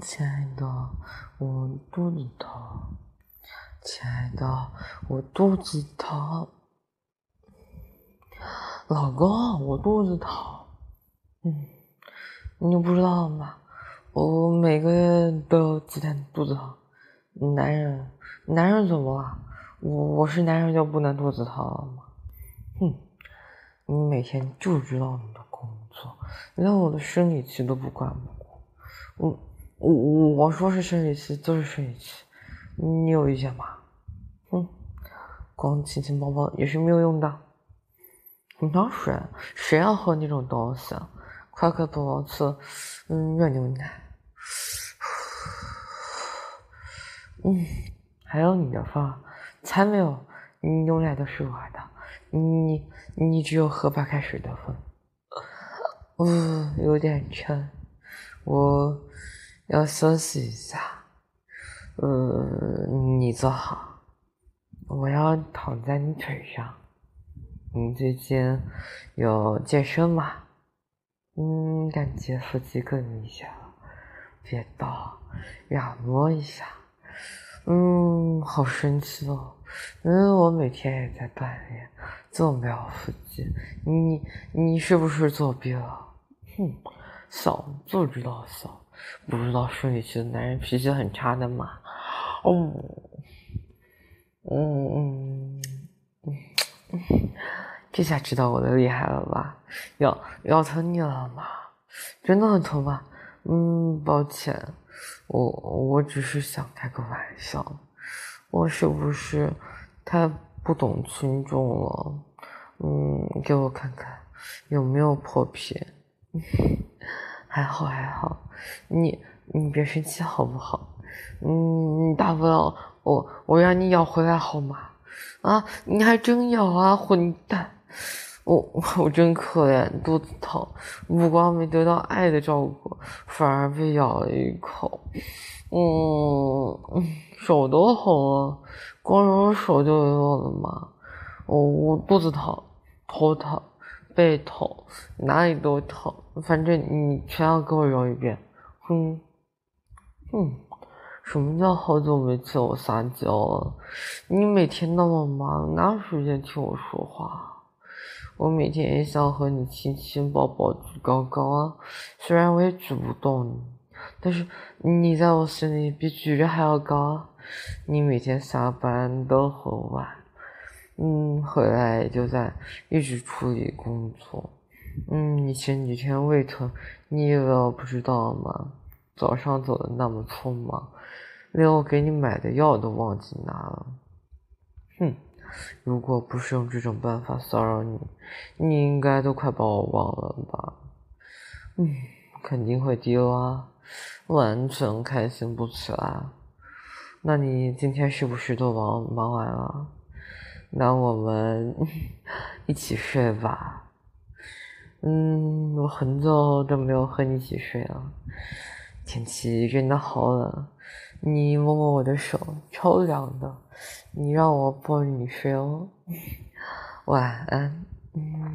亲爱的，我肚子疼。亲爱的，我肚子疼。老公，我肚子疼。嗯，你不知道吗？我每个月都有几天肚子疼。男人，男人怎么了？我我是男人就不能肚子疼了吗？哼，你每天就知道你的工作，连我的生理期都不管吗顾。我我我说是生理期就是生理期，你有意见吗？哼，光亲亲抱抱也是没有用的。你想水，谁要喝那种东西？快快帮我吃，嗯，热牛奶。嗯，还有你的份，才没有，牛奶都是我的，你你只有喝白开水的份。嗯，有点撑，我要休息一下。呃，你坐好，我要躺在你腿上。你最近有健身吗？嗯，感觉腹肌更明显了。别动，让我摸一下。嗯，好神奇哦！因为我每天也在锻炼，就没有腹肌。你你是不是作弊了？哼，小就知道小，不知道生理期的男人脾气很差的吗？哦，嗯嗯嗯，这下知道我的厉害了吧？要要疼你了吗？真的很疼吗？嗯，抱歉。我我只是想开个玩笑，我是不是太不懂轻重了？嗯，给我看看有没有破皮。还好还好，你你别生气好不好？嗯，你大不了我我让你咬回来好吗？啊，你还真咬啊，混蛋！我我真可怜，肚子疼，不光没得到爱的照顾，反而被咬了一口，嗯，手都红了，光揉揉手就有用了吗？我我肚子疼，头疼，背疼，哪里都疼，反正你全要给我揉一遍，哼，哼，什么叫好久没见我撒娇了？你每天那么忙，哪有时间听我说话？我每天也想和你亲亲抱抱举高高啊，虽然我也举不动你，但是你在我心里比举着还要高。你每天下班都很晚，嗯，回来就在一直处理工作，嗯，你前几天胃疼，你以为我不知道吗？早上走的那么匆忙，连我给你买的药都忘记拿了，哼。如果不是用这种办法骚扰你，你应该都快把我忘了吧？嗯，肯定会丢啊，完全开心不起来。那你今天是不是都忙忙完了？那我们 一起睡吧。嗯，我很久都没有和你一起睡了。天气真的好冷，你摸摸我的手，超凉的。你让我抱着你睡哦，晚安，嗯。